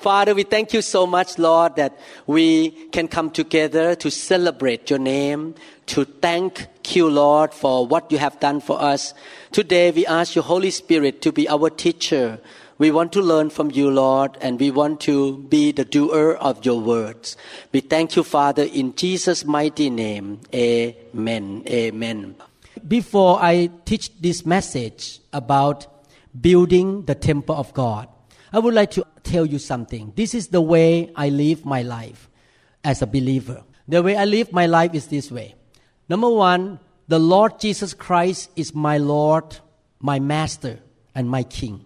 Father, we thank you so much, Lord, that we can come together to celebrate your name, to thank you, Lord, for what you have done for us. Today, we ask your Holy Spirit to be our teacher. We want to learn from you, Lord, and we want to be the doer of your words. We thank you, Father, in Jesus' mighty name. Amen. Amen. Before I teach this message about building the temple of God, I would like to tell you something. This is the way I live my life as a believer. The way I live my life is this way. Number one, the Lord Jesus Christ is my Lord, my Master, and my King.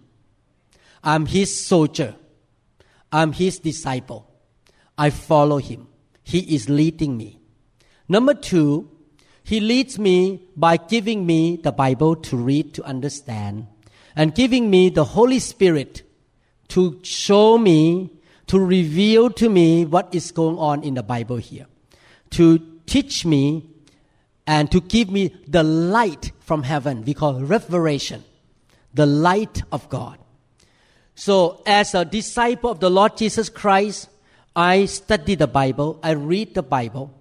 I'm His soldier. I'm His disciple. I follow Him. He is leading me. Number two, He leads me by giving me the Bible to read, to understand, and giving me the Holy Spirit to show me, to reveal to me what is going on in the Bible here, to teach me and to give me the light from heaven. We call revelation, the light of God. So, as a disciple of the Lord Jesus Christ, I study the Bible, I read the Bible.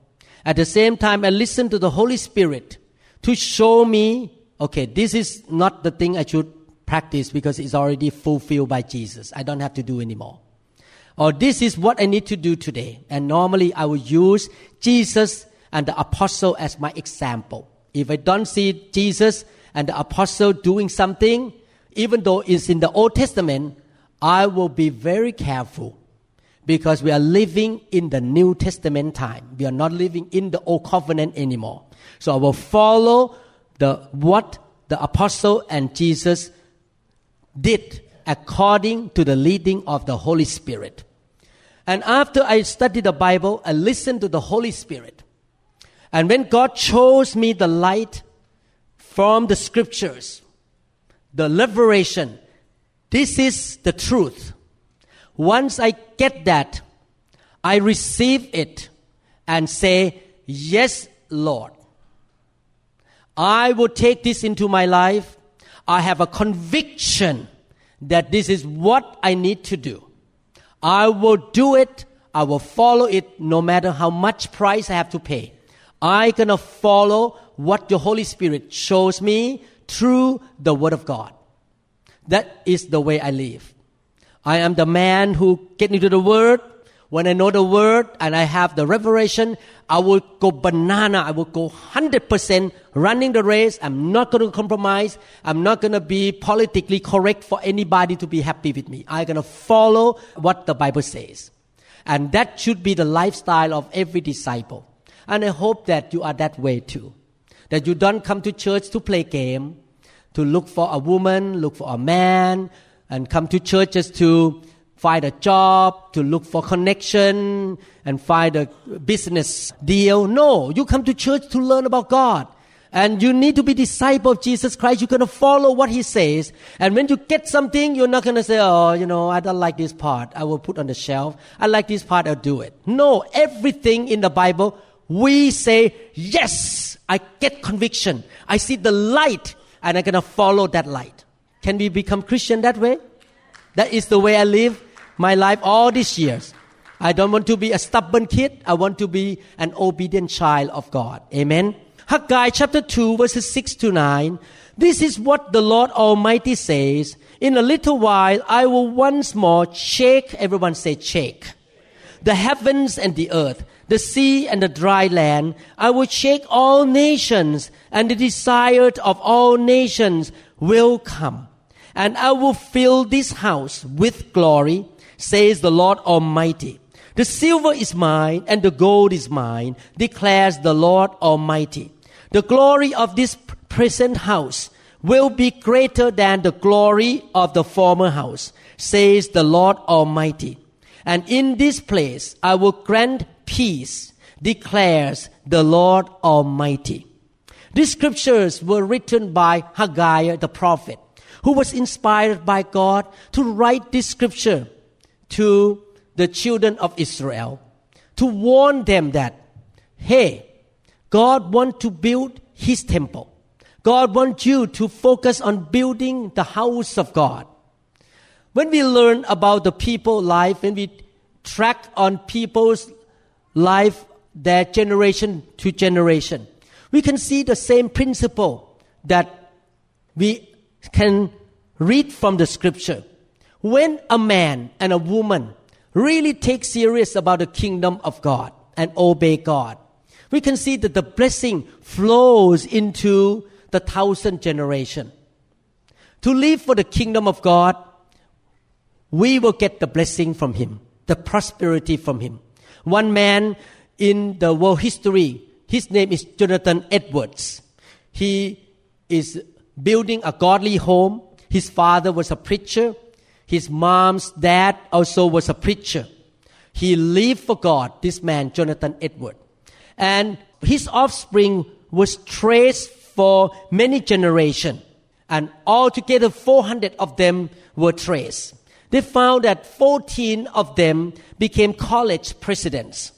At the same time, I listen to the Holy Spirit to show me, okay, this is not the thing I should practice because it's already fulfilled by Jesus. I don't have to do anymore. Or this is what I need to do today. And normally I will use Jesus and the apostle as my example. If I don't see Jesus and the apostle doing something, even though it's in the Old Testament, I will be very careful because we are living in the New Testament time. We are not living in the Old Covenant anymore. So I will follow the what the apostle and Jesus did according to the leading of the Holy Spirit. And after I studied the Bible, I listened to the Holy Spirit. And when God shows me the light from the scriptures, the liberation, this is the truth. Once I get that, I receive it and say, Yes, Lord. I will take this into my life I have a conviction that this is what I need to do. I will do it. I will follow it no matter how much price I have to pay. I gonna follow what the Holy Spirit shows me through the Word of God. That is the way I live. I am the man who get into the Word. When I know the Word and I have the revelation, I will go banana. I will go 100% running the race. I'm not going to compromise. I'm not going to be politically correct for anybody to be happy with me. I'm going to follow what the Bible says. And that should be the lifestyle of every disciple. And I hope that you are that way too. That you don't come to church to play game, to look for a woman, look for a man, and come to church just to find a job, to look for connection, and find a business deal. No, you come to church to learn about God. And you need to be disciple of Jesus Christ. You're going to follow what He says. And when you get something, you're not going to say, oh, you know, I don't like this part. I will put on the shelf. I like this part. I'll do it. No, everything in the Bible, we say, yes, I get conviction. I see the light and I'm going to follow that light. Can we become Christian that way? That is the way I live my life all these years. I don't want to be a stubborn kid. I want to be an obedient child of God. Amen. Haggai chapter 2 verses 6 to 9. This is what the Lord Almighty says. In a little while, I will once more shake, everyone say shake, the heavens and the earth, the sea and the dry land. I will shake all nations and the desired of all nations will come. And I will fill this house with glory, says the Lord Almighty. The silver is mine and the gold is mine, declares the Lord Almighty. The glory of this present house will be greater than the glory of the former house, says the Lord Almighty. And in this place I will grant peace, declares the Lord Almighty. These scriptures were written by Haggai the prophet, who was inspired by God to write this scripture to the children of Israel to warn them that, hey, God wants to build his temple. God wants you to focus on building the house of God. When we learn about the people life, when we track on people's life, their generation to generation, we can see the same principle that we can read from the scripture. When a man and a woman really take serious about the kingdom of God and obey God, we can see that the blessing flows into the thousand generation. To live for the kingdom of God, we will get the blessing from Him, the prosperity from Him. One man in the world history, his name is Jonathan Edwards. He is building a godly home. His father was a preacher. His mom's dad also was a preacher. He lived for God, this man, Jonathan Edward. And his offspring was traced for many generations. And altogether, 400 of them were traced. They found that 14 of them became college presidents,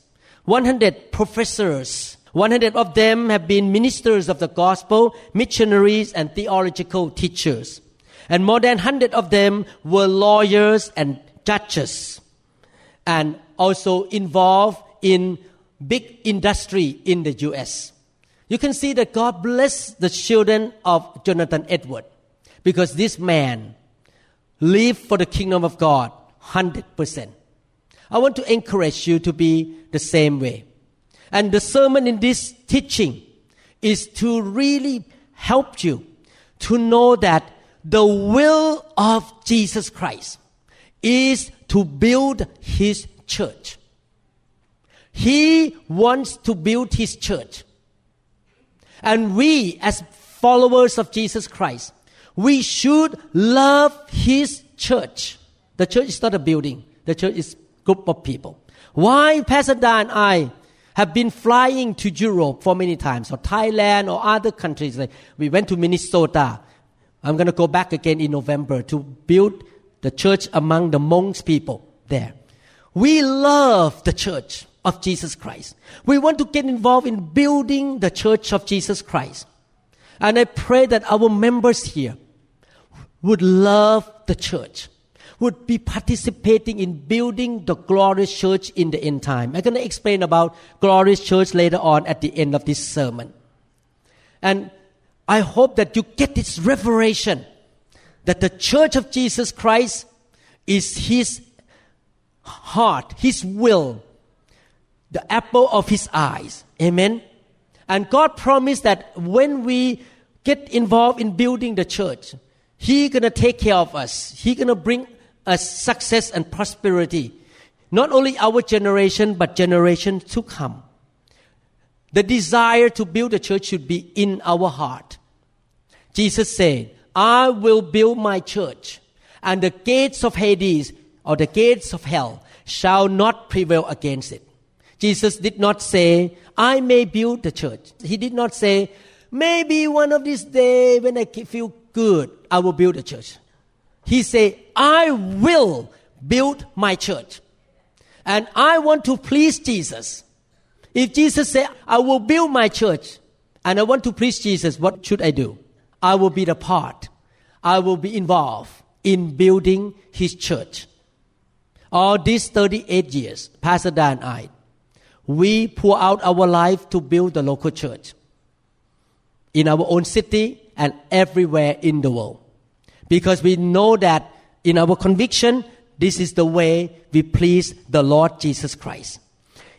100 professors, 100 of them have been ministers of the gospel, missionaries, and theological teachers. And more than 100 of them were lawyers and judges, and also involved in big industry in the U.S. You can see that God blessed the children of Jonathan Edward because this man lived for the kingdom of God 100%. I want to encourage you to be the same way. And the sermon in this teaching is to really help you to know that the will of Jesus Christ is to build his church. He wants to build his church. And we, as followers of Jesus Christ, we should love His church. The church is not a building. The church is a group of people. Why Pastor Dan and I have been flying to Europe for many times, or Thailand, or other countries. We went to Minnesota. I'm going to go back again in November to build the church among the Hmong people there. We love the church of Jesus Christ. We want to get involved in building the church of Jesus Christ. And I pray that our members here would love the church, would be participating in building the glorious church in the end time. I'm going to explain about glorious church later on at the end of this sermon. And I hope that you get this revelation that the church of Jesus Christ is his heart, his will, the apple of his eyes. Amen. And God promised that when we get involved in building the church, He gonna take care of us. He gonna bring us success and prosperity. Not only our generation, but generations to come. The desire to build a church should be in our heart. Jesus said, I will build my church, and the gates of Hades or the gates of hell shall not prevail against it. Jesus did not say, I may build the church. He did not say, maybe one of these days when I feel good, I will build a church. He said, I will build my church. And I want to please Jesus. If Jesus said, I will build my church and I want to please Jesus, what should I do? I will be the part. I will be involved in building his church. All these 38 years, Pastor Dan and I, we pour out our life to build the local church in our own city and everywhere in the world. Because we know that in our conviction, this is the way we please the Lord Jesus Christ.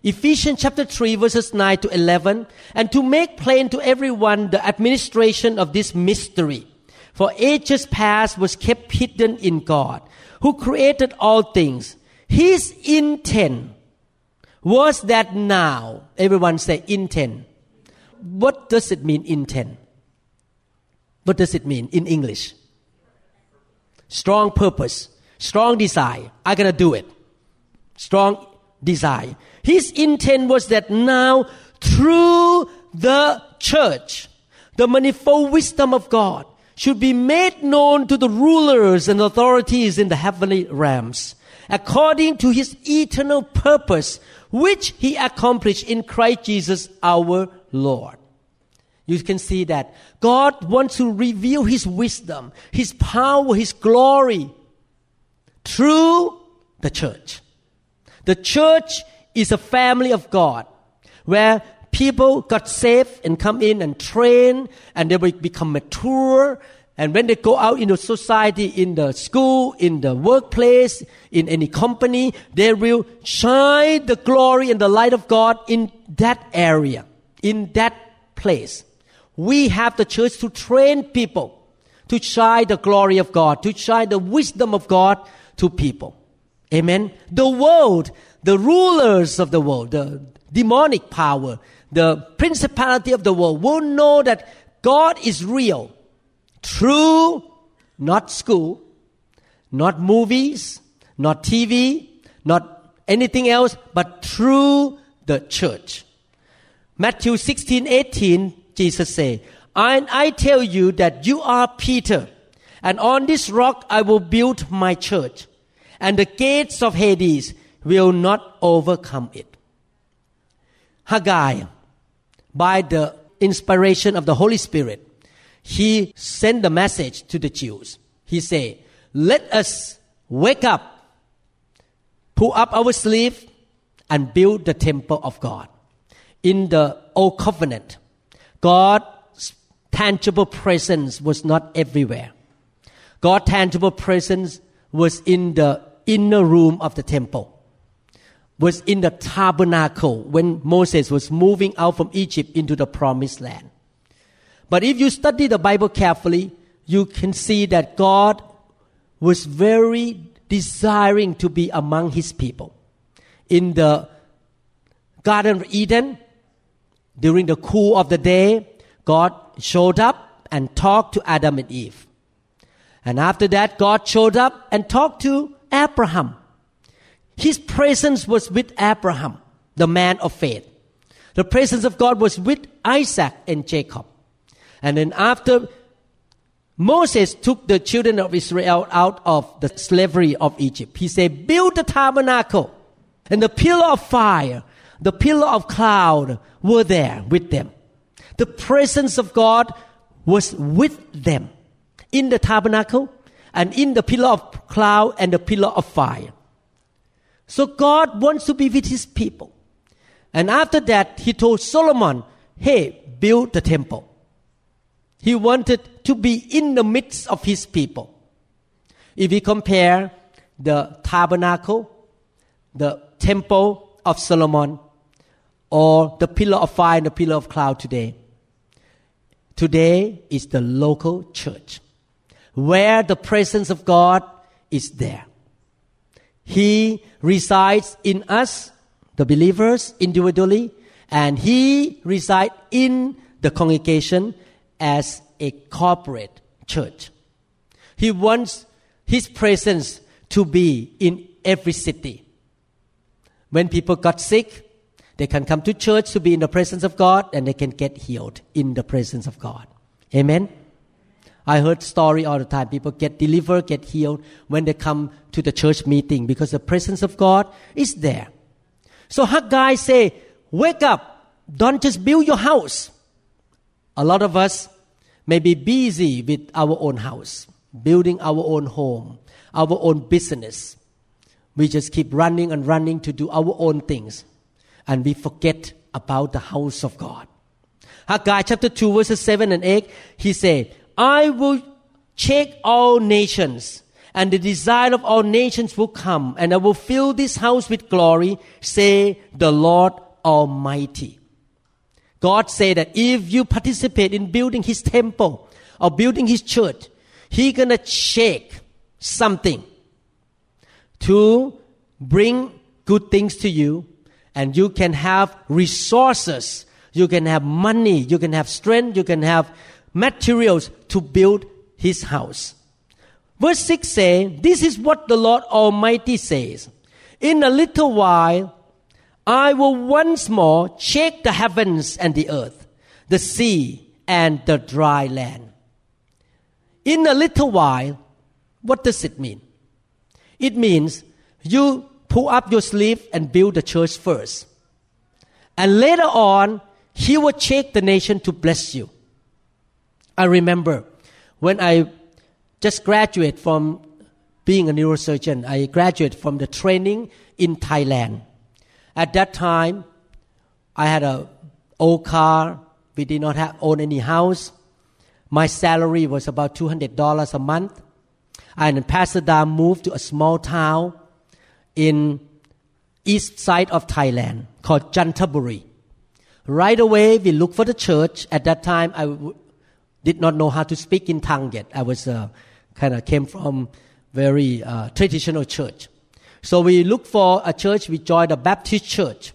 Ephesians chapter 3 verses 9 to 11, and to make plain to everyone the administration of this mystery. For ages past was kept hidden in God, who created all things. His intent was that now? Everyone say intent. What does it mean, intent? What does it mean in English? Strong purpose, strong desire. I'm gonna do it. Strong desire. His intent was that now through the church, the manifold wisdom of God should be made known to the rulers and authorities in the heavenly realms, according to his eternal purpose, which he accomplished in Christ Jesus our Lord. You can see that God wants to reveal his wisdom, his power, his glory through the church. The church is a family of God where people got saved and come in and train and they will become mature. And when they go out into society in the school in the workplace in any company they will shine the glory and the light of god in that area in that place. We have the church to train people to shine the glory of god to shine the wisdom of god to people amen? The world the rulers of the world the demonic power the principality of the world will know that God is real. True, not school, not movies, not TV, not anything else, but through the church. Matthew 16, 18, Jesus say, and I tell you that you are Peter, and on this rock I will build my church, and the gates of Hades will not overcome it. Haggai by the inspiration of the Holy Spirit, he sent the message to the Jews. He said, Let us wake up, pull up our sleeve, and build the temple of God. In the Old Covenant, God's tangible presence was not everywhere. God's tangible presence was in the inner room of the temple was in the tabernacle when Moses was moving out from Egypt into the promised land. But if you study the Bible carefully, you can see that God was very desiring to be among his people. In the Garden of Eden, during the cool of the day, God showed up and talked to Adam and Eve. And after that, God showed up and talked to Abraham. His presence was with Abraham, the man of faith. The presence of God was with Isaac and Jacob. And then after Moses took the children of Israel out of the slavery of Egypt, he said, build the tabernacle and the pillar of fire, the pillar of cloud were there with them. The presence of God was with them in the tabernacle and in the pillar of cloud and the pillar of fire. So God wants to be with his people. And after that, he told Solomon, hey, build the temple. He wanted to be in the midst of his people. If we compare the tabernacle, the temple of Solomon, or the pillar of fire and the pillar of cloud today, today is the local church where the presence of God is there. He resides in us, the believers, individually, and He resides in the congregation as a corporate church. He wants His presence to be in every city. When people got sick, they can come to church to be in the presence of God and they can get healed in the presence of God. Amen. I heard story all the time. People get delivered, get healed when they come to the church meeting because the presence of God is there. So Haggai say, wake up. Don't just build your house. A lot of us may be busy with our own house, building our own home, our own business. We just keep running and running to do our own things. And we forget about the house of God. Haggai chapter 2 verses 7 and 8, he said, I will check all nations, and the desire of all nations will come, and I will fill this house with glory, say the Lord Almighty. God said that if you participate in building His temple or building His church, He gonna shake something to bring good things to you, and you can have resources, you can have money, you can have strength, you can have materials to build his house. Verse 6 says, This is what the Lord Almighty says. In a little while, I will once more shake the heavens and the earth, the sea and the dry land. In a little while, what does it mean? It means you pull up your sleeve and build the church first. And later on, he will shake the nation to bless you. I remember when I just graduated from being a neurosurgeon, I graduated from the training in Thailand. At that time, I had a old car. We did not have, own any house. My salary was about two hundred dollars a month. And Pastor Dam moved to a small town in east side of Thailand called Chanthaburi. Right away, we looked for the church. At that time, I did not know how to speak in tongue yet. I was uh, kind of came from very uh, traditional church. So we looked for a church. We joined a Baptist church.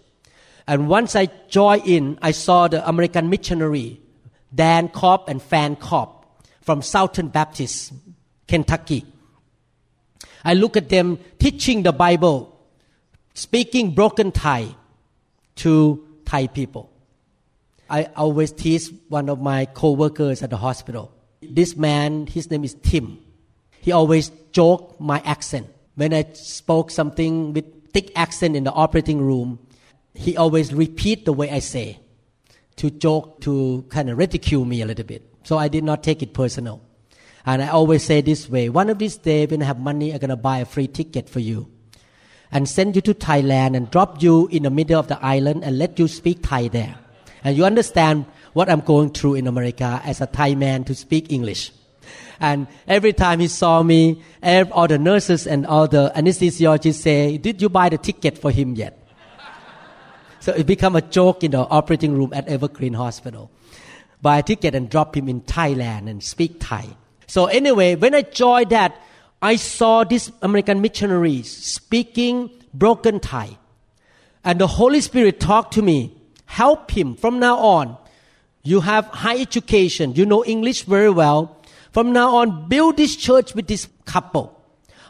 And once I joined in, I saw the American missionary, Dan Cobb and Fan Cobb from Southern Baptist, Kentucky. I look at them teaching the Bible, speaking broken Thai to Thai people. I always tease one of my co-workers at the hospital. This man, his name is Tim. He always joke my accent. When I spoke something with thick accent in the operating room, he always repeat the way I say to joke, to kind of ridicule me a little bit. So I did not take it personal. And I always say this way, one of these days when I have money, I'm going to buy a free ticket for you and send you to Thailand and drop you in the middle of the island and let you speak Thai there. And you understand what I'm going through in America as a Thai man to speak English. And every time he saw me, all the nurses and all the anesthesiologists say, did you buy the ticket for him yet? so it became a joke in the operating room at Evergreen Hospital. Buy a ticket and drop him in Thailand and speak Thai. So anyway, when I joined that, I saw these American missionaries speaking broken Thai. And the Holy Spirit talked to me, help him from now on. You have high education, you know English very well. From now on, build this church with this couple.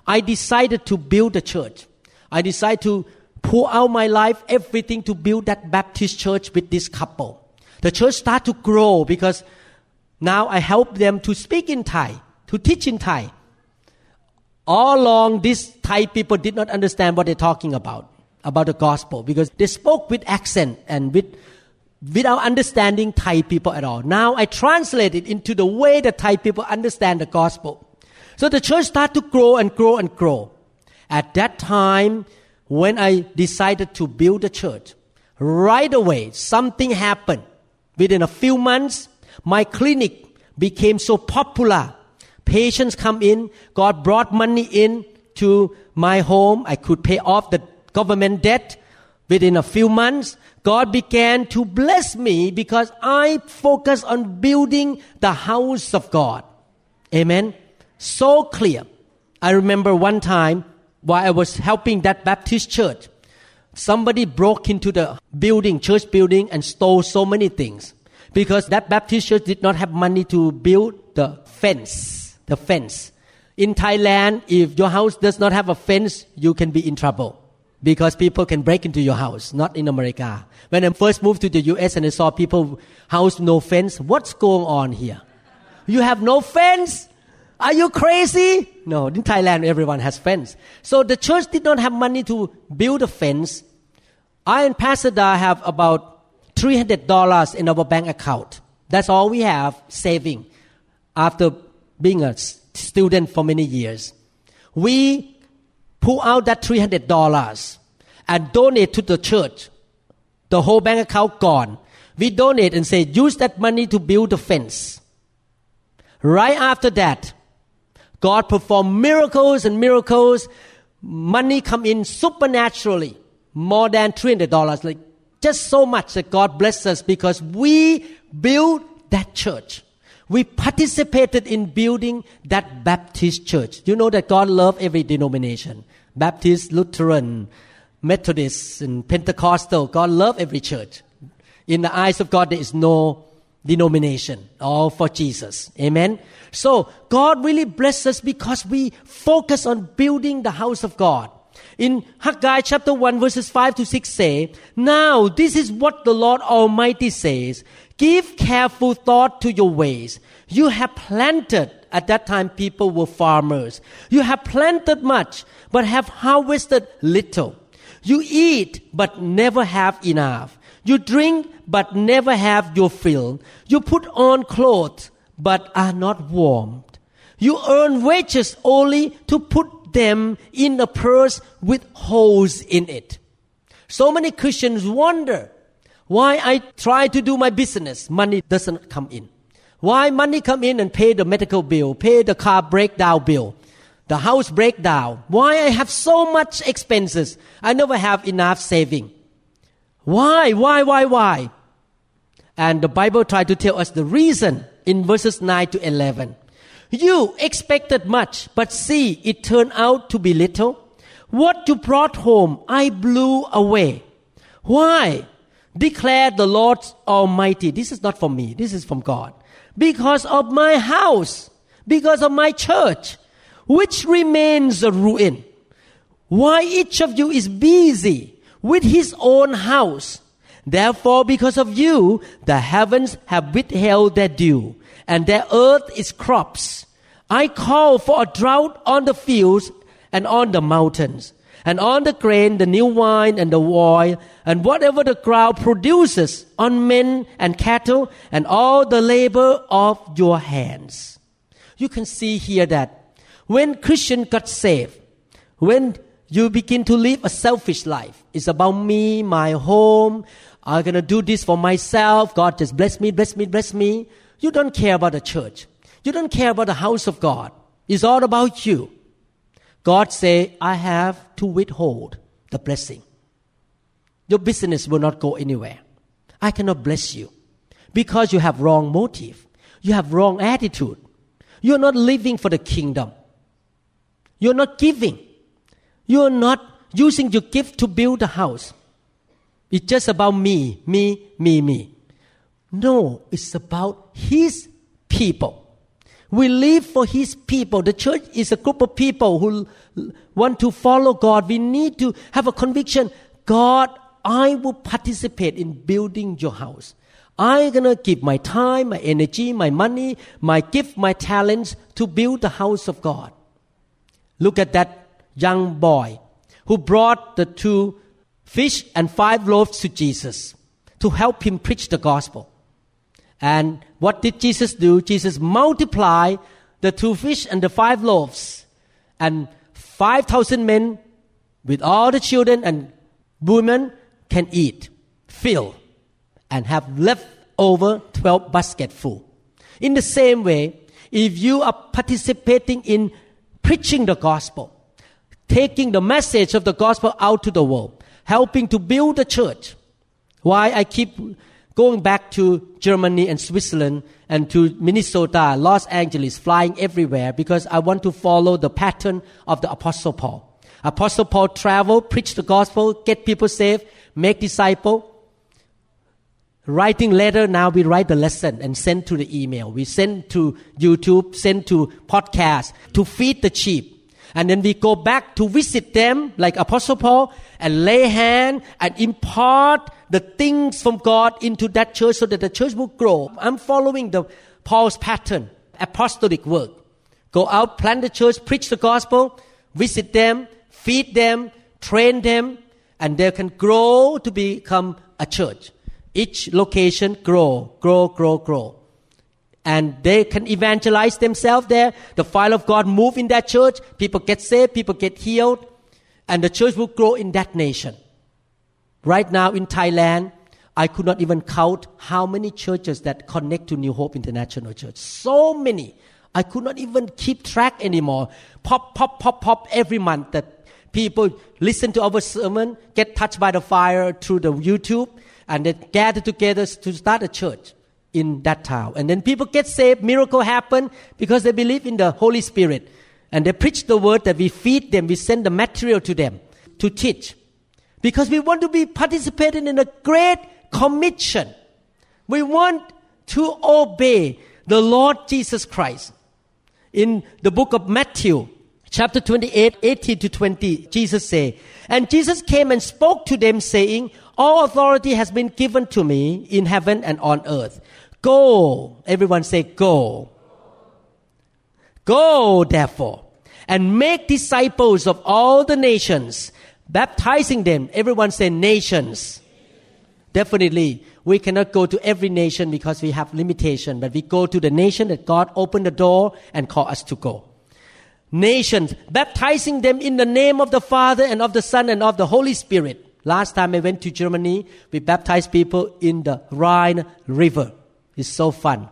I decided to build the church. I decided to pour out my life, everything to build that Baptist church with this couple. The church started to grow because now I help them to speak in Thai, to teach in Thai. All along, these Thai people did not understand what they're talking about, about the gospel, because they spoke with accent and with without understanding Thai people at all. Now I translate it into the way that Thai people understand the gospel. So the church started to grow and grow and grow. At that time, when I decided to build a church, right away something happened. Within a few months, my clinic became so popular. Patients come in. God brought money in to my home. I could pay off the government debt within a few months. God began to bless me because I focused on building the house of God. Amen. So clear. I remember one time while I was helping that Baptist church, somebody broke into the building, church building, and stole so many things because that Baptist church did not have money to build the fence. The fence. In Thailand, if your house does not have a fence, you can be in trouble because people can break into your house, not in America. When I first moved to the US and I saw people house no fence, what's going on here? You have no fence? Are you crazy? No, in Thailand everyone has fence. So the church did not have money to build a fence. I and Pastor have about $300 in our bank account. That's all we have saving after being a student for many years. We pull out that $300 and donate to the church. The whole bank account gone. We donate and say, use that money to build a fence. Right after that, God performed miracles and miracles. Money come in supernaturally, more than $300. Like just so much that God blessed us because we built that church. We participated in building that Baptist church. You know that God loves every denomination. Baptist, Lutheran, Methodist, and Pentecostal. God loves every church. In the eyes of God, there is no denomination, all for Jesus. Amen. So God really blesses us because we focus on building the house of God. In Haggai chapter 1 verses 5 to 6 say, Now this is what the Lord Almighty says. Give careful thought to your ways. You have planted, at that time people were farmers. You have planted much, but have harvested little. You eat, but never have enough. You drink, but never have your fill. You put on clothes, but are not warmed. You earn wages only to put them in a purse with holes in it. So many Christians wonder why I try to do my business, money doesn't come in. Why money come in and pay the medical bill, pay the car breakdown bill, the house breakdown. Why I have so much expenses. I never have enough saving. Why, why, why, why? And the Bible tried to tell us the reason in verses 9 to 11. You expected much, but see, it turned out to be little. What you brought home, I blew away. Why? Declare the Lord Almighty. This is not from me, this is from God. Because of my house, because of my church, which remains a ruin. Why each of you is busy with his own house. Therefore, because of you, the heavens have withheld their dew, and their earth is crops. I call for a drought on the fields and on the mountains and on the grain, the new wine, and the oil, and whatever the ground produces on men and cattle, and all the labor of your hands. You can see here that when Christian got saved, when you begin to live a selfish life, it's about me, my home, I'm gonna do this for myself, God just bless me, bless me, bless me. You don't care about the church. You don't care about the house of God. It's all about you. God say, I have to withhold the blessing. Your business will not go anywhere. I cannot bless you because you have wrong motive. You have wrong attitude. You're not living for the kingdom. You're not giving. You're not using your gift to build a house. It's just about me, me, me, me. No, it's about His people. We live for His people. The church is a group of people who want to follow God. We need to have a conviction God, I will participate in building your house. I'm gonna give my time, my energy, my money, my gift, my talents to build the house of God. Look at that young boy who brought the two fish and five loaves to Jesus to help him preach the gospel. And what did Jesus do? Jesus multiplied the two fish and the five loaves. And 5,000 men with all the children and women can eat, fill, and have left over 12 basket full. In the same way, if you are participating in preaching the gospel, taking the message of the gospel out to the world, helping to build the church, why I keep going back to Germany and Switzerland and to Minnesota, Los Angeles, flying everywhere because I want to follow the pattern of the Apostle Paul. Apostle Paul travel, preach the gospel, get people saved, make disciple. Writing letter, now we write the lesson and send to the email. We send to YouTube, send to podcast to feed the sheep. And then we go back to visit them like Apostle Paul and lay hand and impart the things from God into that church so that the church will grow. I'm following the Paul's pattern, apostolic work. Go out, plant the church, preach the gospel, visit them, feed them, train them, and they can grow to become a church. Each location grow, grow, grow, grow and they can evangelize themselves there. The fire of God move in that church. People get saved, people get healed, and the church will grow in that nation. Right now in Thailand, I could not even count how many churches that connect to New Hope International Church. So many. I could not even keep track anymore. Pop, pop, pop, pop every month that people listen to our sermon, get touched by the fire through the YouTube, and they gather together to start a church in that town. And then people get saved, miracle happen because they believe in the Holy Spirit. And they preach the word that we feed them, we send the material to them to teach. Because we want to be participating in a great commission. We want to obey the Lord Jesus Christ. In the book of Matthew, chapter 28, 18 to 20, Jesus say, And Jesus came and spoke to them saying, All authority has been given to me in heaven and on earth. Go. Everyone say, go. Go, therefore, and make disciples of all the nations, baptizing them. Everyone say nations. Definitely, we cannot go to every nation because we have limitation, but we go to the nation that God opened the door and called us to go. Nations, baptizing them in the name of the Father and of the Son and of the Holy Spirit. Last time I went to Germany, we baptized people in the Rhine River. It's so fun.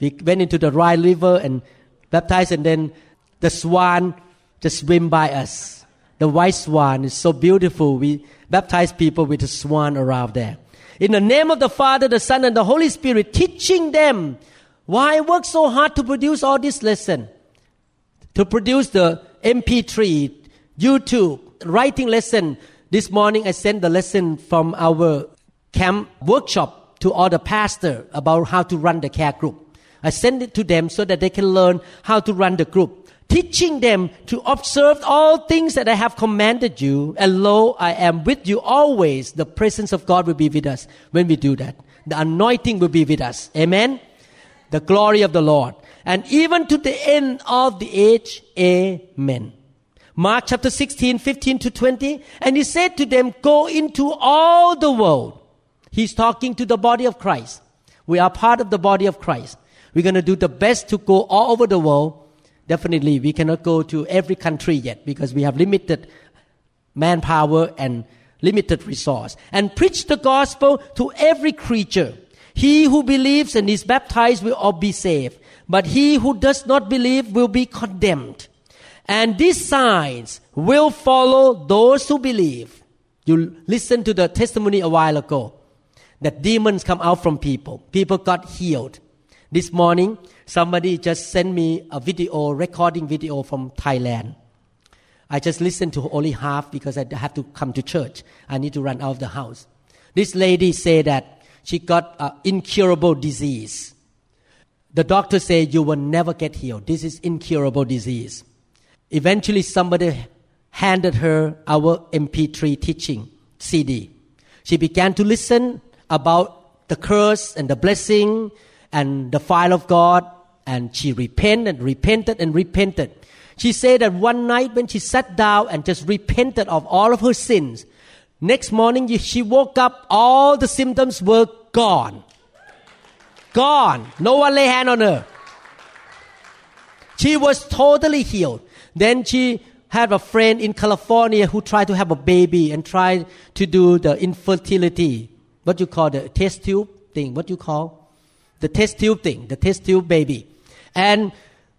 We went into the Rhine River and baptized, and then the swan just swim by us. The white swan is so beautiful. We baptize people with the swan around there. In the name of the Father, the Son, and the Holy Spirit, teaching them why I work so hard to produce all this lesson, to produce the MP3, YouTube, writing lesson. This morning I sent the lesson from our camp workshop to all the pastor about how to run the care group. I send it to them so that they can learn how to run the group, teaching them to observe all things that I have commanded you. And lo, I am with you always. The presence of God will be with us when we do that. The anointing will be with us. Amen. The glory of the Lord. And even to the end of the age. Amen. Mark chapter 16, 15 to 20. And he said to them, Go into all the world. He's talking to the body of Christ. We are part of the body of Christ. We're going to do the best to go all over the world. Definitely, we cannot go to every country yet because we have limited manpower and limited resource. And preach the gospel to every creature. He who believes and is baptized will all be saved, but he who does not believe will be condemned. And these signs will follow those who believe. You listened to the testimony a while ago that demons come out from people. People got healed. This morning, somebody just sent me a video, recording video from Thailand. I just listened to only half because I have to come to church. I need to run out of the house. This lady said that she got an incurable disease. The doctor said you will never get healed. This is incurable disease. Eventually, somebody handed her our MP3 teaching CD. She began to listen about the curse and the blessing and the fire of God, and she repented repented and repented. She said that one night when she sat down and just repented of all of her sins, next morning she woke up, all the symptoms were gone. Gone. No one lay hand on her. She was totally healed. Then she had a friend in California who tried to have a baby and tried to do the infertility. What you call the test tube thing? What you call? the test tube thing, the test tube baby. And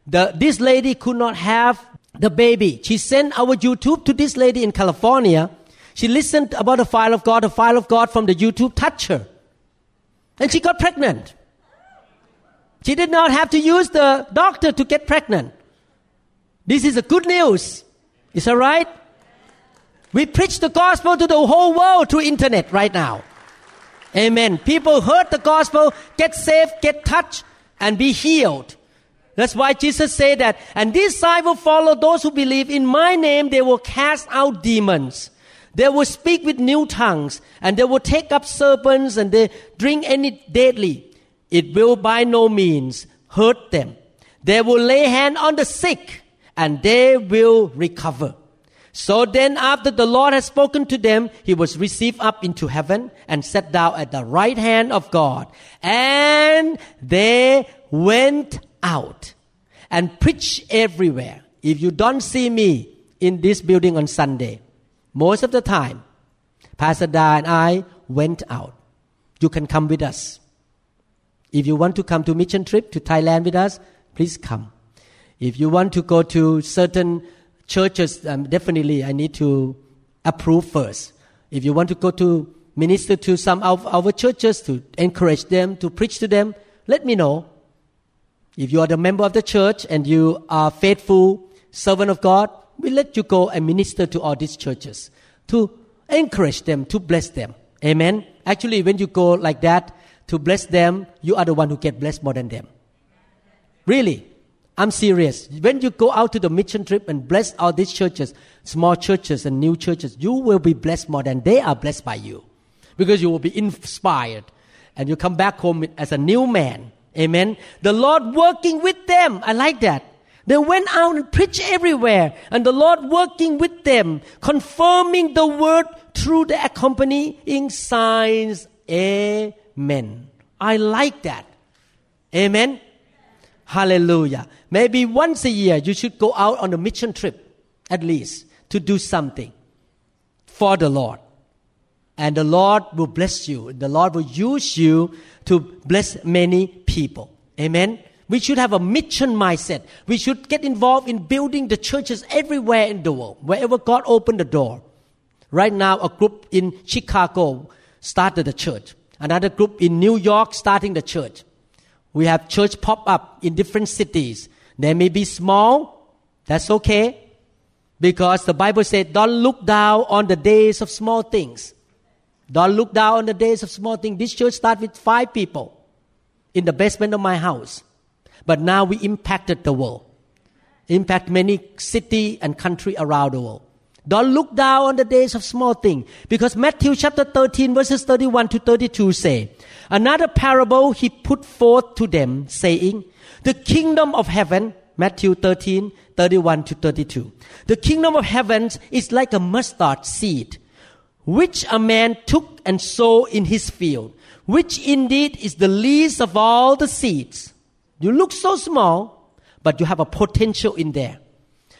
the, this lady could not have the baby. She sent our YouTube to this lady in California. She listened about the file of God. The file of God from the YouTube touched her. And she got pregnant. She did not have to use the doctor to get pregnant. This is a good news. Is that right? We preach the gospel to the whole world through internet right now. Amen. People heard the gospel, get saved, get touched, and be healed. That's why Jesus said that, and this sign will follow those who believe in my name, they will cast out demons. They will speak with new tongues, and they will take up serpents, and they drink any deadly. It will by no means hurt them. They will lay hand on the sick, and they will recover. So then, after the Lord had spoken to them, he was received up into heaven and sat down at the right hand of God. And they went out and preached everywhere. If you don't see me in this building on Sunday, most of the time, Pastor Da and I went out. You can come with us. If you want to come to mission trip to Thailand with us, please come. If you want to go to certain churches, um, definitely I need to approve first. If you want to go to minister to some of our churches to encourage them, to preach to them, let me know. If you are the member of the church and you are faithful servant of God, we let you go and minister to all these churches to encourage them, to bless them. Amen. Actually, when you go like that to bless them, you are the one who get blessed more than them. Really. I'm serious. When you go out to the mission trip and bless all these churches, small churches and new churches, you will be blessed more than they are blessed by you. Because you will be inspired. And you come back home as a new man. Amen. The Lord working with them. I like that. They went out and preached everywhere, and the Lord working with them, confirming the word through the accompanying signs. Amen. I like that. Amen. Hallelujah. Maybe once a year you should go out on a mission trip, at least, to do something for the Lord. And the Lord will bless you. The Lord will use you to bless many people. Amen. We should have a mission mindset. We should get involved in building the churches everywhere in the world, wherever God opened the door. Right now, a group in Chicago started a church. Another group in New York starting the church. We have church pop up in different cities. They may be small. That's okay. Because the Bible said, don't look down on the days of small things. Don't look down on the days of small things. This church started with five people in the basement of my house. But now we impacted the world, impact many city and country around the world. Don't look down on the days of small thing, because Matthew chapter 13 verses 31 to 32 say, another parable he put forth to them, saying, the kingdom of heaven, Matthew 13, 31 to 32. The kingdom of heavens is like a mustard seed, which a man took and sowed in his field, which indeed is the least of all the seeds you look so small, but you have a potential in there.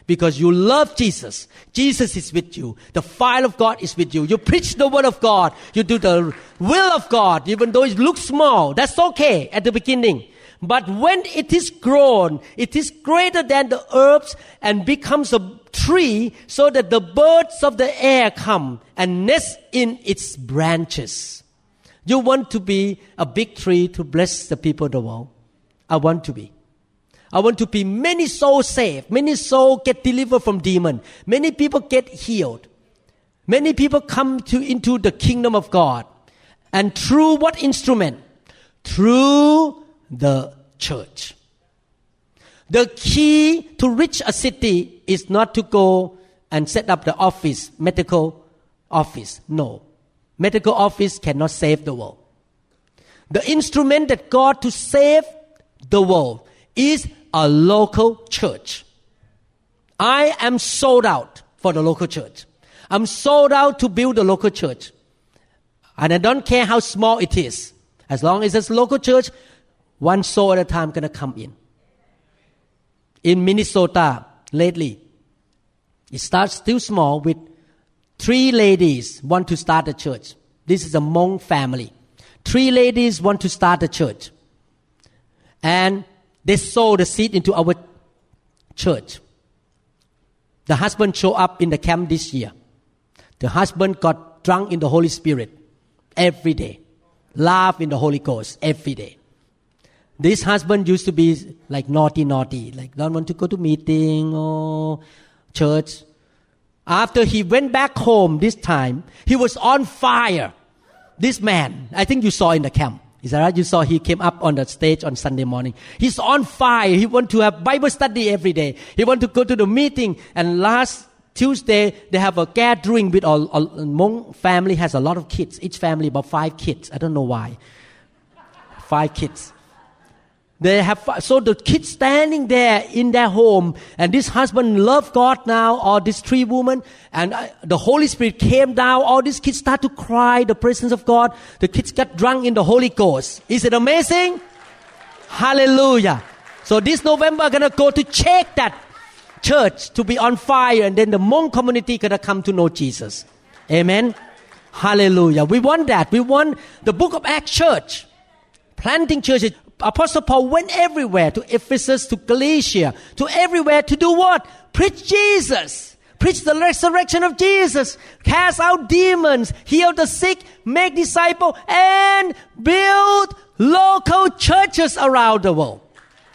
Because you love Jesus. Jesus is with you. The fire of God is with you. You preach the word of God. You do the will of God, even though it looks small. That's okay at the beginning. But when it is grown, it is greater than the herbs and becomes a tree so that the birds of the air come and nest in its branches. You want to be a big tree to bless the people of the world. I want to be. I want to be many souls saved, many souls get delivered from demon, many people get healed, many people come to into the kingdom of God, and through what instrument? Through the church. The key to reach a city is not to go and set up the office, medical office. No. Medical office cannot save the world. The instrument that God to save the world is a local church. I am sold out for the local church. I'm sold out to build a local church. And I don't care how small it is. As long as it's local church, one soul at a time gonna come in. In Minnesota, lately, it starts still small with three ladies want to start a church. This is a Hmong family. Three ladies want to start a church and they sow the seed into our church. The husband showed up in the camp this year. The husband got drunk in the Holy Spirit every day, laugh in the Holy Ghost every day. This husband used to be like naughty, naughty, like don't want to go to meeting or church. After he went back home this time, he was on fire. This man, I think you saw in the camp. Is that right? You saw he came up on the stage on Sunday morning. He's on fire. He want to have Bible study every day. He want to go to the meeting. And last Tuesday, they have a gathering with all, all Hmong family has a lot of kids. Each family about five kids. I don't know why. Five kids. They have, so the kids standing there in their home, and this husband loved God now, or this three women, and uh, the Holy Spirit came down, all these kids start to cry, the presence of God. The kids got drunk in the Holy Ghost. Is it amazing? Hallelujah. So this November, I'm gonna go to check that church to be on fire, and then the Hmong community gonna come to know Jesus. Amen. Hallelujah. We want that. We want the book of Acts church planting churches. Apostle Paul went everywhere to Ephesus, to Galatia, to everywhere to do what? Preach Jesus. Preach the resurrection of Jesus. Cast out demons. Heal the sick. Make disciples. And build local churches around the world.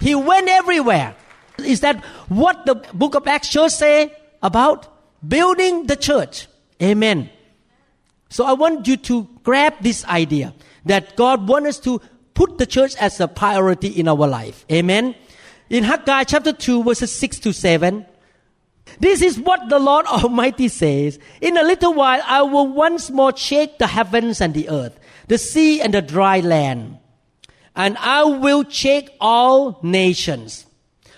He went everywhere. Is that what the book of Acts shows say about building the church? Amen. So I want you to grab this idea that God wants us to put the church as a priority in our life. Amen. in Haggai chapter 2, verses 6 to 7. This is what the Lord Almighty says. In a little while, I will once more shake the heavens and the earth, the sea and the dry land. And I will shake all nations.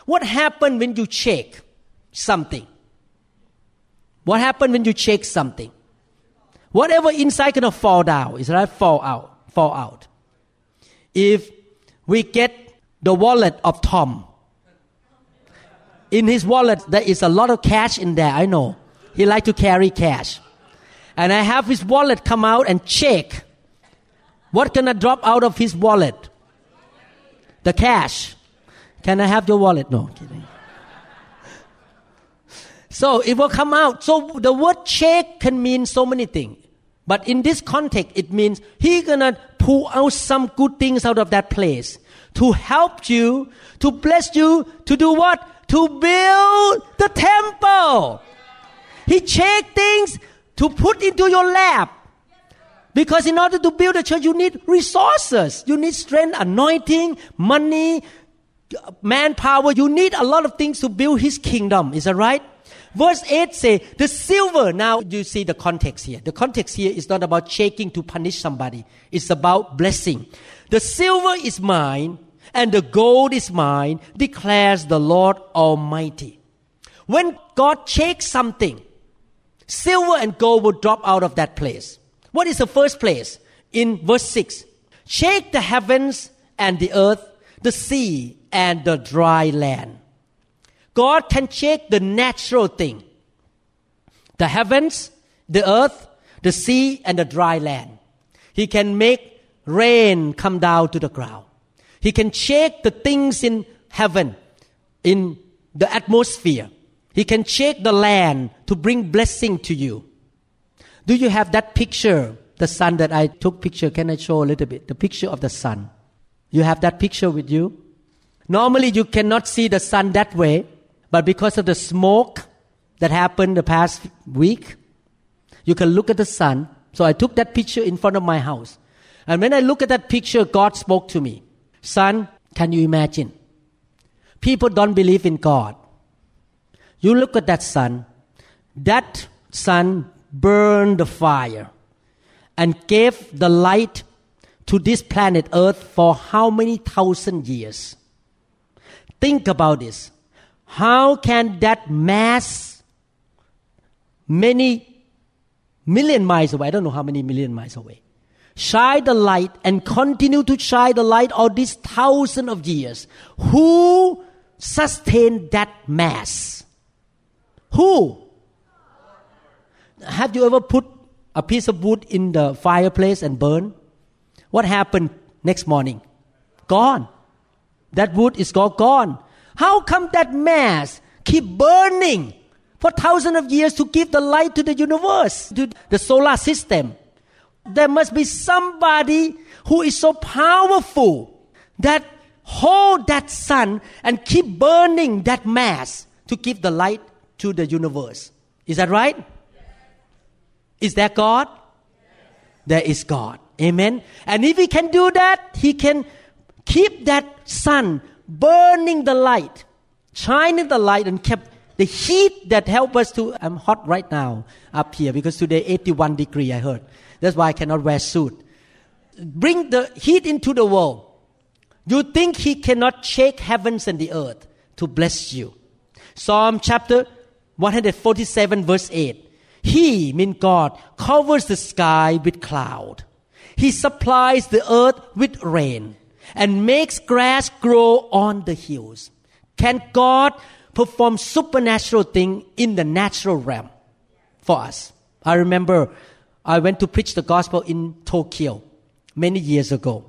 What happened when you shake something? What happened when you shake something? Whatever inside gonna fall down. Is that fall out? Fall out. If we get the wallet of Tom, in his wallet there is a lot of cash in there. I know he like to carry cash, and I have his wallet come out and check. What can I drop out of his wallet? The cash. Can I have your wallet? No, kidding. So it will come out. So the word check can mean so many things. But in this context, it means he gonna pull out some good things out of that place to help you, to bless you, to do what? To build the temple. He check things to put into your lap. Because in order to build a church, you need resources. You need strength, anointing, money, manpower. You need a lot of things to build his kingdom. Is that right? Verse 8 say, the silver, now you see the context here. The context here is not about shaking to punish somebody. It's about blessing. The silver is mine and the gold is mine, declares the Lord Almighty. When God shakes something, silver and gold will drop out of that place. What is the first place? In verse 6. Shake the heavens and the earth, the sea and the dry land. God can shake the natural thing the heavens, the earth, the sea, and the dry land. He can make rain come down to the ground. He can shake the things in heaven, in the atmosphere. He can shake the land to bring blessing to you. Do you have that picture, the sun that I took picture? Can I show a little bit? The picture of the sun. You have that picture with you? Normally you cannot see the sun that way but because of the smoke that happened the past week, you can look at the sun. So I took that picture in front of my house. And when I look at that picture, God spoke to me. Son, can you imagine? People don't believe in God. You look at that sun. That sun burned the fire and gave the light to this planet Earth for how many thousand years? Think about this. How can that mass, many million miles away, I don't know how many million miles away, shine the light and continue to shine the light all these thousand of years? Who sustained that mass? Who? Have you ever put a piece of wood in the fireplace and burn? What happened next morning? Gone. That wood is gone. How come that mass keep burning for thousands of years to give the light to the universe, to the solar system? There must be somebody who is so powerful that hold that sun and keep burning that mass to give the light to the universe. Is that right? Is that God? There is God. Amen. And if He can do that, He can keep that sun burning the light, shining the light and kept the heat that help us to I'm hot right now up here because today 81 degree I heard. That's why I cannot wear suit. Bring the heat into the world. You think he cannot shake heavens and the earth to bless you. Psalm chapter 147 verse 8. He, mean God, covers the sky with cloud. He supplies the earth with rain and makes grass grow on the hills. Can God perform supernatural thing in the natural realm for us? I remember I went to preach the gospel in Tokyo many years ago.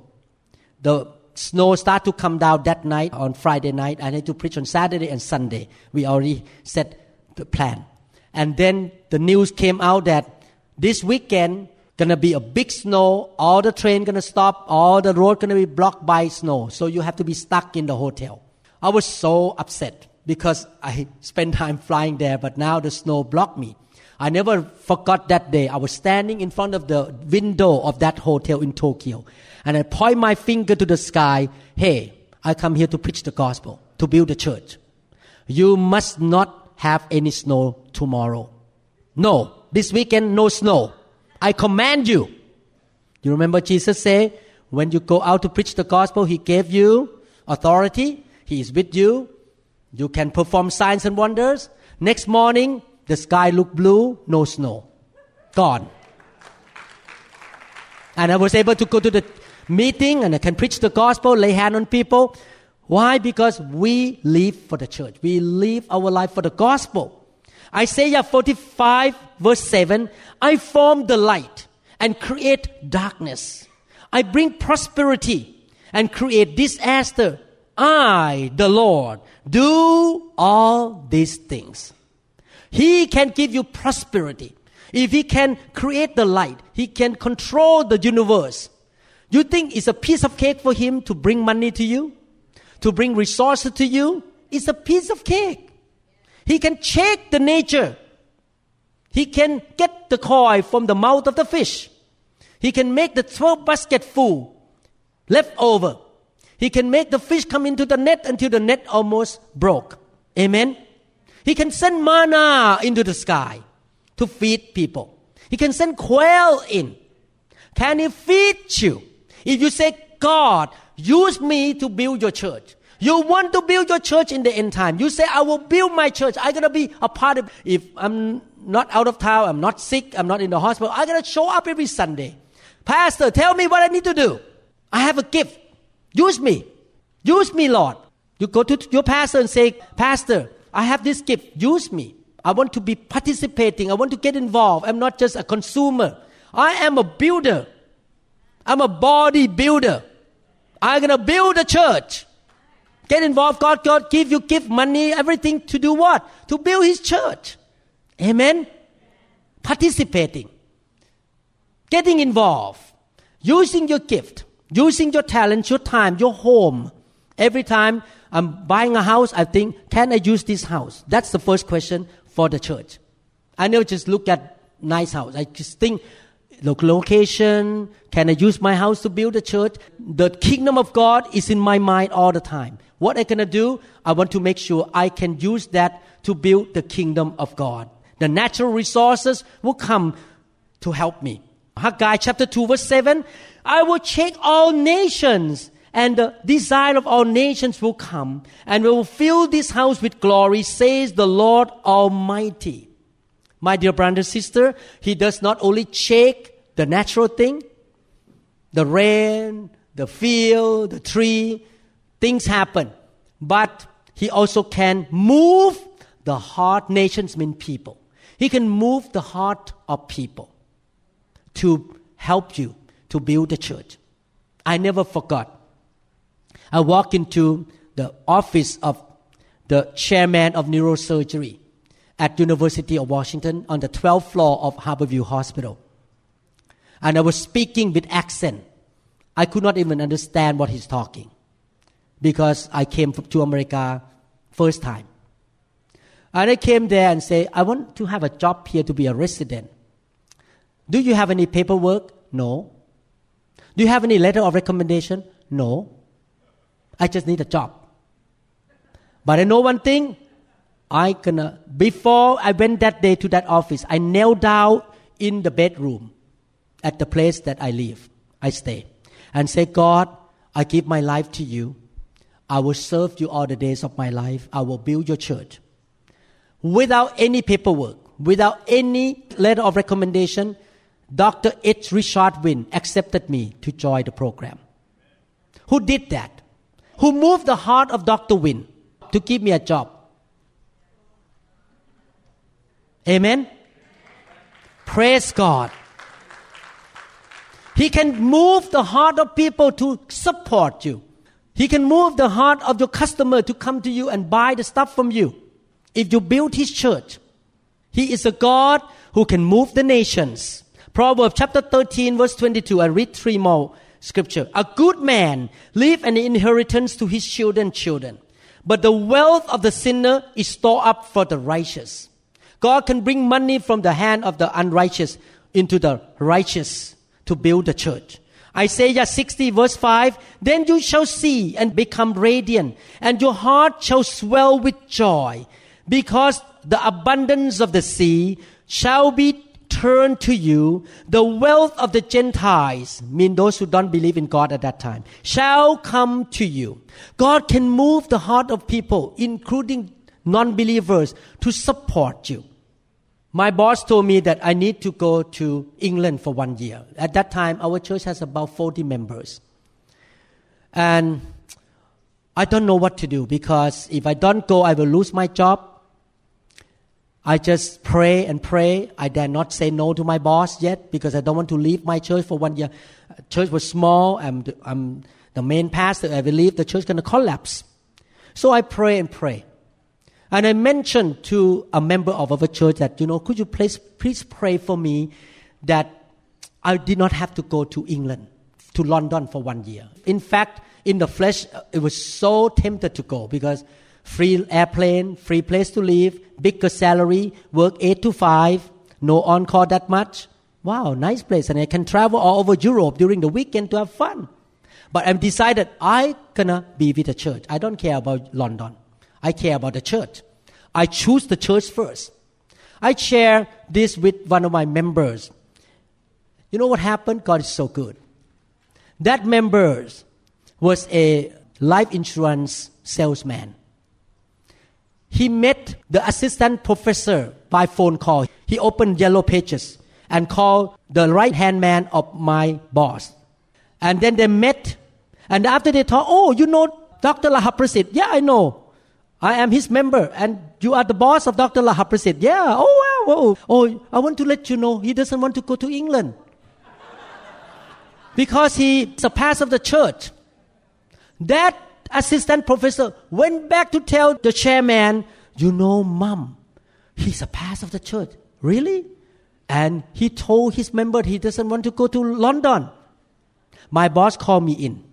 The snow started to come down that night on Friday night. I had to preach on Saturday and Sunday. We already set the plan. And then the news came out that this weekend gonna be a big snow. All the train gonna stop. All the road gonna be blocked by snow. So you have to be stuck in the hotel. I was so upset because I spent time flying there, but now the snow blocked me. I never forgot that day. I was standing in front of the window of that hotel in Tokyo, and I point my finger to the sky. Hey, I come here to preach the gospel to build the church. You must not have any snow tomorrow. No, this weekend, no snow. I command you. You remember Jesus say, when you go out to preach the gospel, He gave you authority. He is with you. You can perform signs and wonders. Next morning, the sky looked blue, no snow. Gone. And I was able to go to the meeting and I can preach the gospel, lay hand on people. Why? Because we live for the church. We live our life for the gospel. Isaiah 45 verse 7, I form the light and create darkness. I bring prosperity and create disaster. I, the Lord, do all these things. He can give you prosperity. If He can create the light, He can control the universe. You think it's a piece of cake for Him to bring money to you? To bring resources to you? It's a piece of cake. He can check the nature. He can get the koi from the mouth of the fish. He can make the 12 basket full left over. He can make the fish come into the net until the net almost broke. Amen. He can send manna into the sky to feed people. He can send quail in. Can he feed you? If you say, God, use me to build your church. You want to build your church in the end time. You say, I will build my church. I'm going to be a part of If I'm not out of town, I'm not sick, I'm not in the hospital, going to show up every Sunday. Pastor, tell me what I need to do. I have a gift. Use me. Use me, Lord. You go to your pastor and say, Pastor, I have this gift. Use me. I want to be participating. I want to get involved. I'm not just a consumer. I am a builder. I'm a body builder. I'm going to build a church. Get involved. God, God give you give money, everything to do what? To build His church. Amen. Participating. Getting involved. Using your gift. Using your talent, your time, your home. Every time I'm buying a house, I think, can I use this house? That's the first question for the church. I never just look at nice house. I just think, look, location, can I use my house to build a church? The kingdom of God is in my mind all the time. What I gonna do? I want to make sure I can use that to build the kingdom of God. The natural resources will come to help me. Haggai chapter 2 verse 7, I will shake all nations and the desire of all nations will come and we will fill this house with glory, says the Lord Almighty. My dear brother and sister, He does not only shake the natural thing, the rain, the field, the tree, things happen. But he also can move the heart, nations mean people. He can move the heart of people to help you to build the church. I never forgot. I walked into the office of the chairman of neurosurgery at University of Washington on the 12th floor of Harborview Hospital. And I was speaking with accent. I could not even understand what he's talking because I came to America first time. And I came there and say, I want to have a job here to be a resident. Do you have any paperwork? No. Do you have any letter of recommendation? No. I just need a job. But I know one thing. I gonna before I went that day to that office, I knelt down in the bedroom at the place that I live. I stay and say, God, I give my life to you. I will serve you all the days of my life. I will build your church. Without any paperwork, without any letter of recommendation, Dr. H. Richard Winn accepted me to join the program. Who did that? Who moved the heart of Dr. Winn to give me a job? Amen? Praise God. He can move the heart of people to support you. He can move the heart of your customer to come to you and buy the stuff from you. If you build his church, he is a God who can move the nations. Proverbs chapter 13 verse 22. I read three more scripture. A good man leave an inheritance to his children children. But the wealth of the sinner is stored up for the righteous. God can bring money from the hand of the unrighteous into the righteous to build the church. Isaiah 60 verse 5, then you shall see and become radiant, and your heart shall swell with joy, because the abundance of the sea shall be turned to you. The wealth of the Gentiles, mean those who don't believe in God at that time, shall come to you. God can move the heart of people, including non-believers, to support you. My boss told me that I need to go to England for one year. At that time, our church has about 40 members. And I don't know what to do because if I don't go, I will lose my job. I just pray and pray. I dare not say no to my boss yet because I don't want to leave my church for one year. Church was small. I'm, I'm the main pastor. I believe the church going to collapse. So I pray and pray. And I mentioned to a member of our church that, you know, could you please, please pray for me that I did not have to go to England, to London for one year. In fact, in the flesh, uh, it was so tempted to go because free airplane, free place to live, bigger salary, work 8 to 5, no on call that much. Wow, nice place. And I can travel all over Europe during the weekend to have fun. But I've decided I gonna be with the church. I don't care about London. I care about the church. I choose the church first. I share this with one of my members. You know what happened? God is so good. That member was a life insurance salesman. He met the assistant professor by phone call. He opened yellow pages and called the right hand man of my boss. And then they met. And after they talked, oh, you know Dr. Lahaprasit? Yeah, I know. I am his member, and you are the boss of Dr. Lahaprasit. Yeah, oh, wow, oh, oh, I want to let you know he doesn't want to go to England. because he's a pastor of the church. That assistant professor went back to tell the chairman, you know, mom, he's a pastor of the church. Really? And he told his member he doesn't want to go to London. My boss called me in.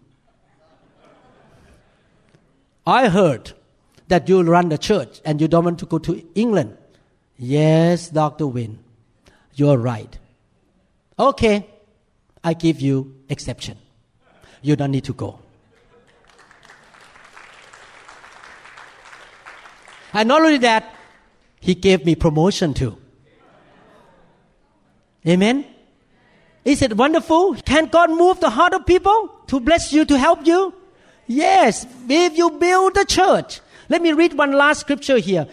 I heard that you run the church and you don't want to go to England. Yes, Dr. Winn, you're right. Okay, I give you exception. You don't need to go. And not only that, he gave me promotion too. Amen. Is it wonderful? Can God move the heart of people to bless you, to help you? Yes, if you build the church let me read one last scripture here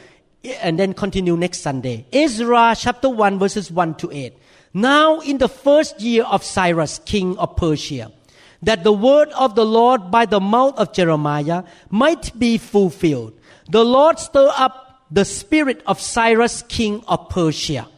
and then continue next Sunday. Ezra chapter 1 verses 1 to 8. Now in the first year of Cyrus, king of Persia, that the word of the Lord by the mouth of Jeremiah might be fulfilled. The Lord stirred up the spirit of Cyrus, king of Persia,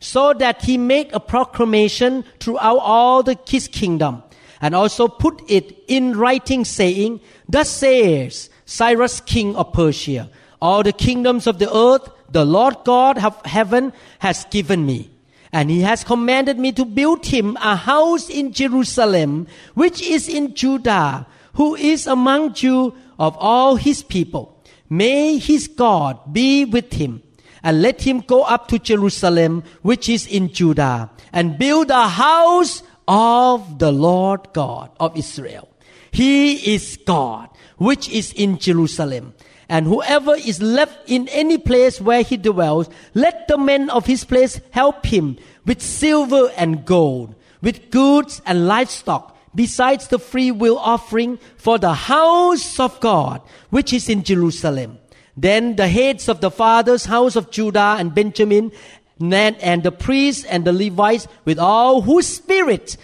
so that he made a proclamation throughout all the his kingdom, and also put it in writing, saying, Thus says Cyrus, king of Persia. All the kingdoms of the earth, the Lord God of heaven has given me. And he has commanded me to build him a house in Jerusalem, which is in Judah, who is among you of all his people. May his God be with him, and let him go up to Jerusalem, which is in Judah, and build a house of the Lord God of Israel. He is God which is in Jerusalem. And whoever is left in any place where he dwells, let the men of his place help him with silver and gold, with goods and livestock, besides the free will offering for the house of God, which is in Jerusalem. Then the heads of the fathers' house of Judah and Benjamin, and the priests and the Levites, with all whose spirit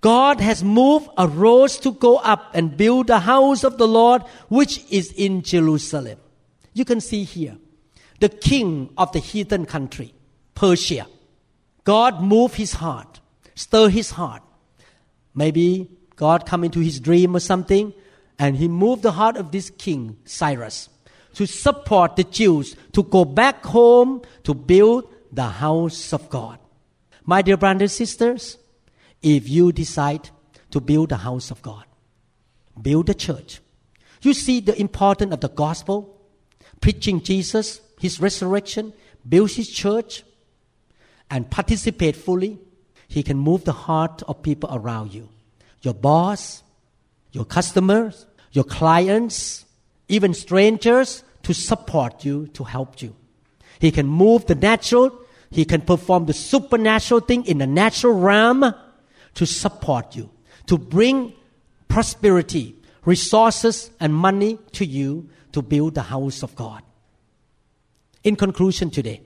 God has moved arose to go up and build the house of the Lord, which is in Jerusalem. You can see here the king of the heathen country, Persia. God moved his heart, stir his heart. Maybe God come into his dream or something, and he moved the heart of this king, Cyrus, to support the Jews to go back home to build the house of God. My dear brothers and sisters, if you decide to build the house of God, build the church. You see the importance of the gospel, preaching Jesus, his resurrection, build his church, and participate fully. He can move the heart of people around you. Your boss, your customers, your clients, even strangers to support you, to help you. He can move the natural, he can perform the supernatural thing in the natural realm to support you, to bring prosperity, resources, and money to you to build the house of God. In conclusion, today,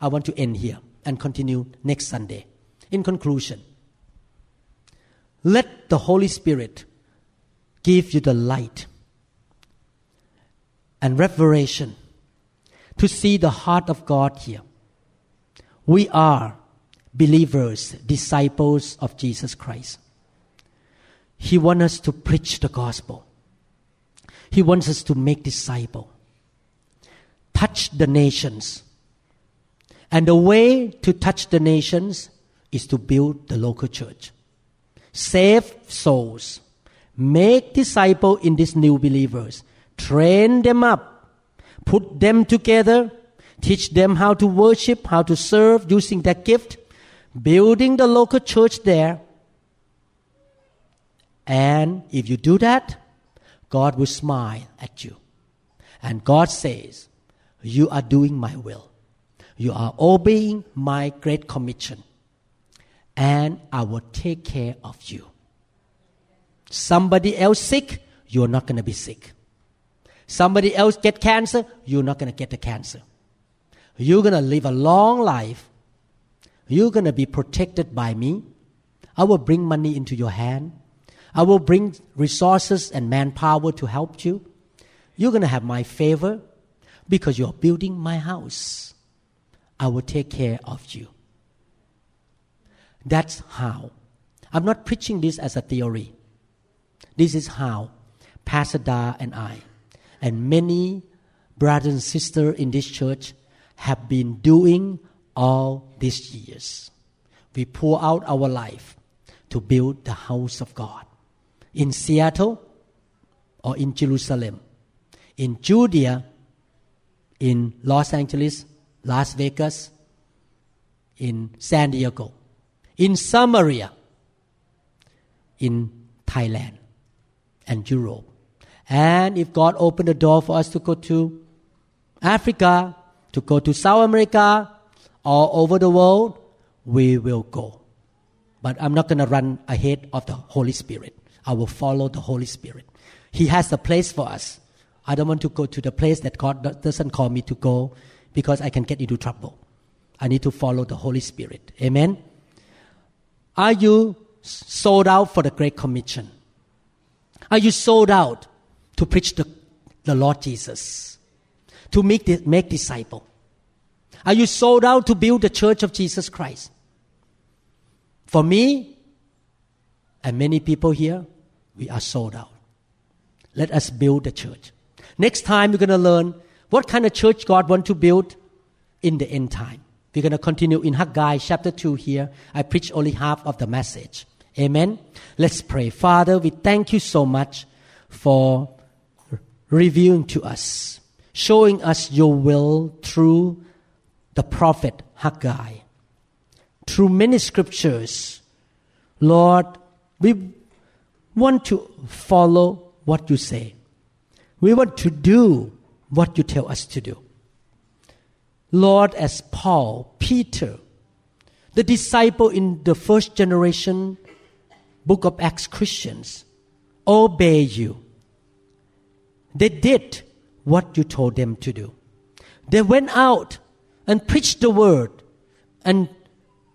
I want to end here and continue next Sunday. In conclusion, let the Holy Spirit give you the light and revelation to see the heart of God here. We are believers, disciples of Jesus Christ. He wants us to preach the gospel. He wants us to make disciple. Touch the nations. And the way to touch the nations is to build the local church. Save souls. Make disciple in these new believers. Train them up. Put them together. Teach them how to worship, how to serve using their gift. Building the local church there. And if you do that, God will smile at you. And God says, You are doing my will. You are obeying my great commission and I will take care of you. Somebody else sick, you're not going to be sick. Somebody else get cancer, you're not going to get the cancer. You're going to live a long life. You're going to be protected by me. I will bring money into your hand. I will bring resources and manpower to help you. You're going to have my favor because you're building my house. I will take care of you. That's how. I'm not preaching this as a theory. This is how Pastor Da and I, and many brothers and sisters in this church, have been doing all these years. We pour out our life to build the house of God in Seattle or in Jerusalem, in Judea, in Los Angeles, Las Vegas, in San Diego in Samaria, in Thailand and Europe. And if God opened the door for us to go to Africa, to go to South America, all over the world, we will go. But I'm not going to run ahead of the Holy Spirit. I will follow the Holy Spirit. He has a place for us. I don't want to go to the place that God doesn't call me to go because I can get into trouble. I need to follow the Holy Spirit. Amen. Are you sold out for the Great Commission? Are you sold out to preach the, the Lord Jesus? To make, the, make disciple? Are you sold out to build the church of Jesus Christ? For me, and many people here, we are sold out. Let us build the church. Next time, we're going to learn what kind of church God wants to build in the end time. We're going to continue in Haggai chapter 2 here. I preach only half of the message. Amen. Let's pray. Father, we thank you so much for revealing to us, showing us your will through the prophet Haggai. Through many scriptures, Lord, we want to follow what you say. We want to do what you tell us to do. Lord, as Paul, Peter, the disciple in the first generation book of Acts Christians, obey you. They did what you told them to do. They went out and preached the word, and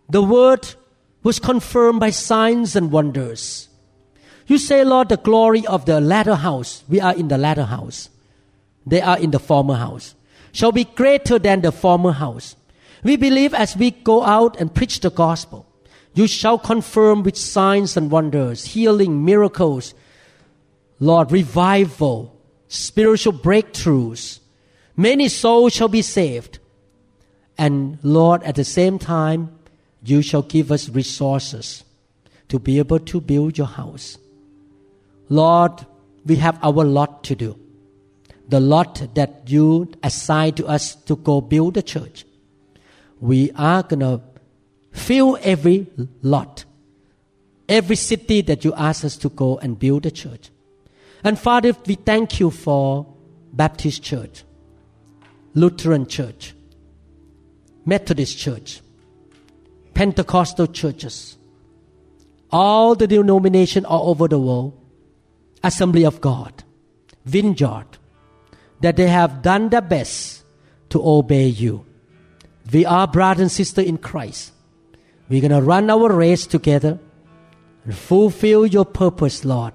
the word was confirmed by signs and wonders. You say, Lord, the glory of the latter house. We are in the latter house. They are in the former house shall be greater than the former house. We believe as we go out and preach the gospel, you shall confirm with signs and wonders, healing, miracles, Lord, revival, spiritual breakthroughs. Many souls shall be saved. And Lord, at the same time, you shall give us resources to be able to build your house. Lord, we have our lot to do the lot that you assigned to us to go build the church. We are going to fill every lot every city that you ask us to go and build a church. And Father, we thank you for Baptist Church, Lutheran Church, Methodist Church, Pentecostal churches, all the denominations all over the world, Assembly of God, Vineyard, that they have done their best to obey you. We are brother and sister in Christ. We're going to run our race together and fulfill your purpose, Lord.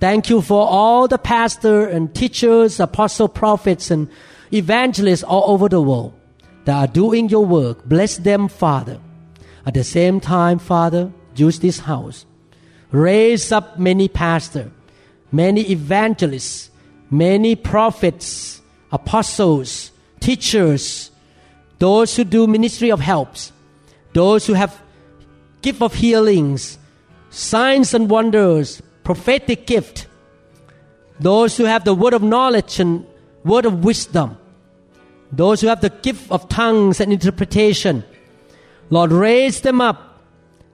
Thank you for all the pastors and teachers, apostle, prophets, and evangelists all over the world that are doing your work. Bless them, Father. At the same time, Father, use this house. Raise up many pastors, many evangelists, many prophets, apostles, teachers, those who do ministry of helps, those who have gift of healings, signs and wonders, prophetic gift, those who have the word of knowledge and word of wisdom, those who have the gift of tongues and interpretation. Lord, raise them up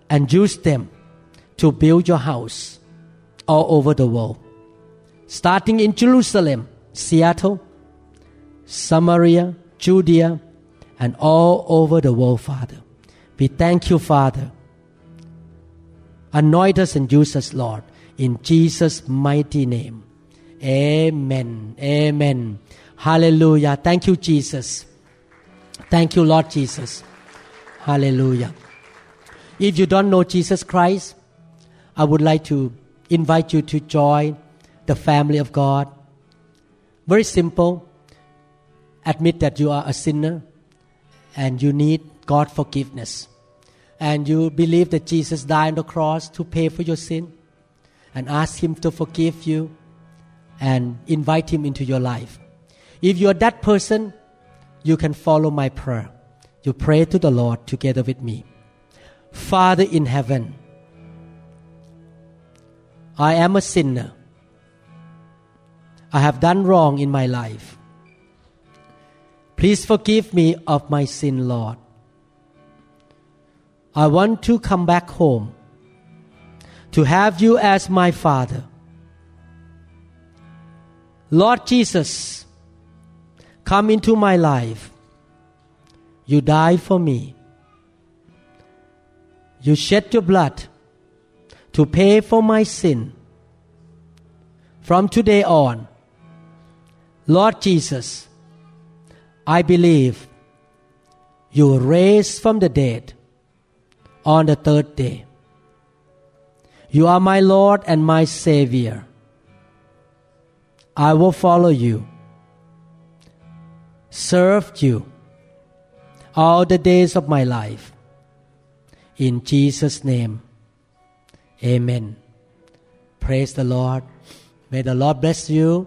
and use them to build your house all over the world. Starting in Jerusalem, Seattle, Samaria, Judea, and all over the world, Father. We thank you, Father. Anoint us and use us, Lord, in Jesus' mighty name. Amen. Amen. Hallelujah. Thank you, Jesus. Thank you, Lord Jesus. Hallelujah. If you don't know Jesus Christ, I would like to invite you to join the family of God. Very simple. Admit that you are a sinner and you need God forgiveness. And you believe that Jesus died on the cross to pay for your sin and ask Him to forgive you and invite Him into your life. If you are that person, you can follow my prayer. You pray to the Lord together with me. Father in heaven, I am a sinner. I have done wrong in my life. Please forgive me of my sin, Lord. I want to come back home to have you as my Father. Lord Jesus, come into my life. You died for me. You shed your blood to pay for my sin. From today on, Lord Jesus, I believe you were raised from the dead on the third day. You are my Lord and my Savior. I will follow you, serve you all the days of my life. In Jesus' name, amen. Praise the Lord. May the Lord bless you.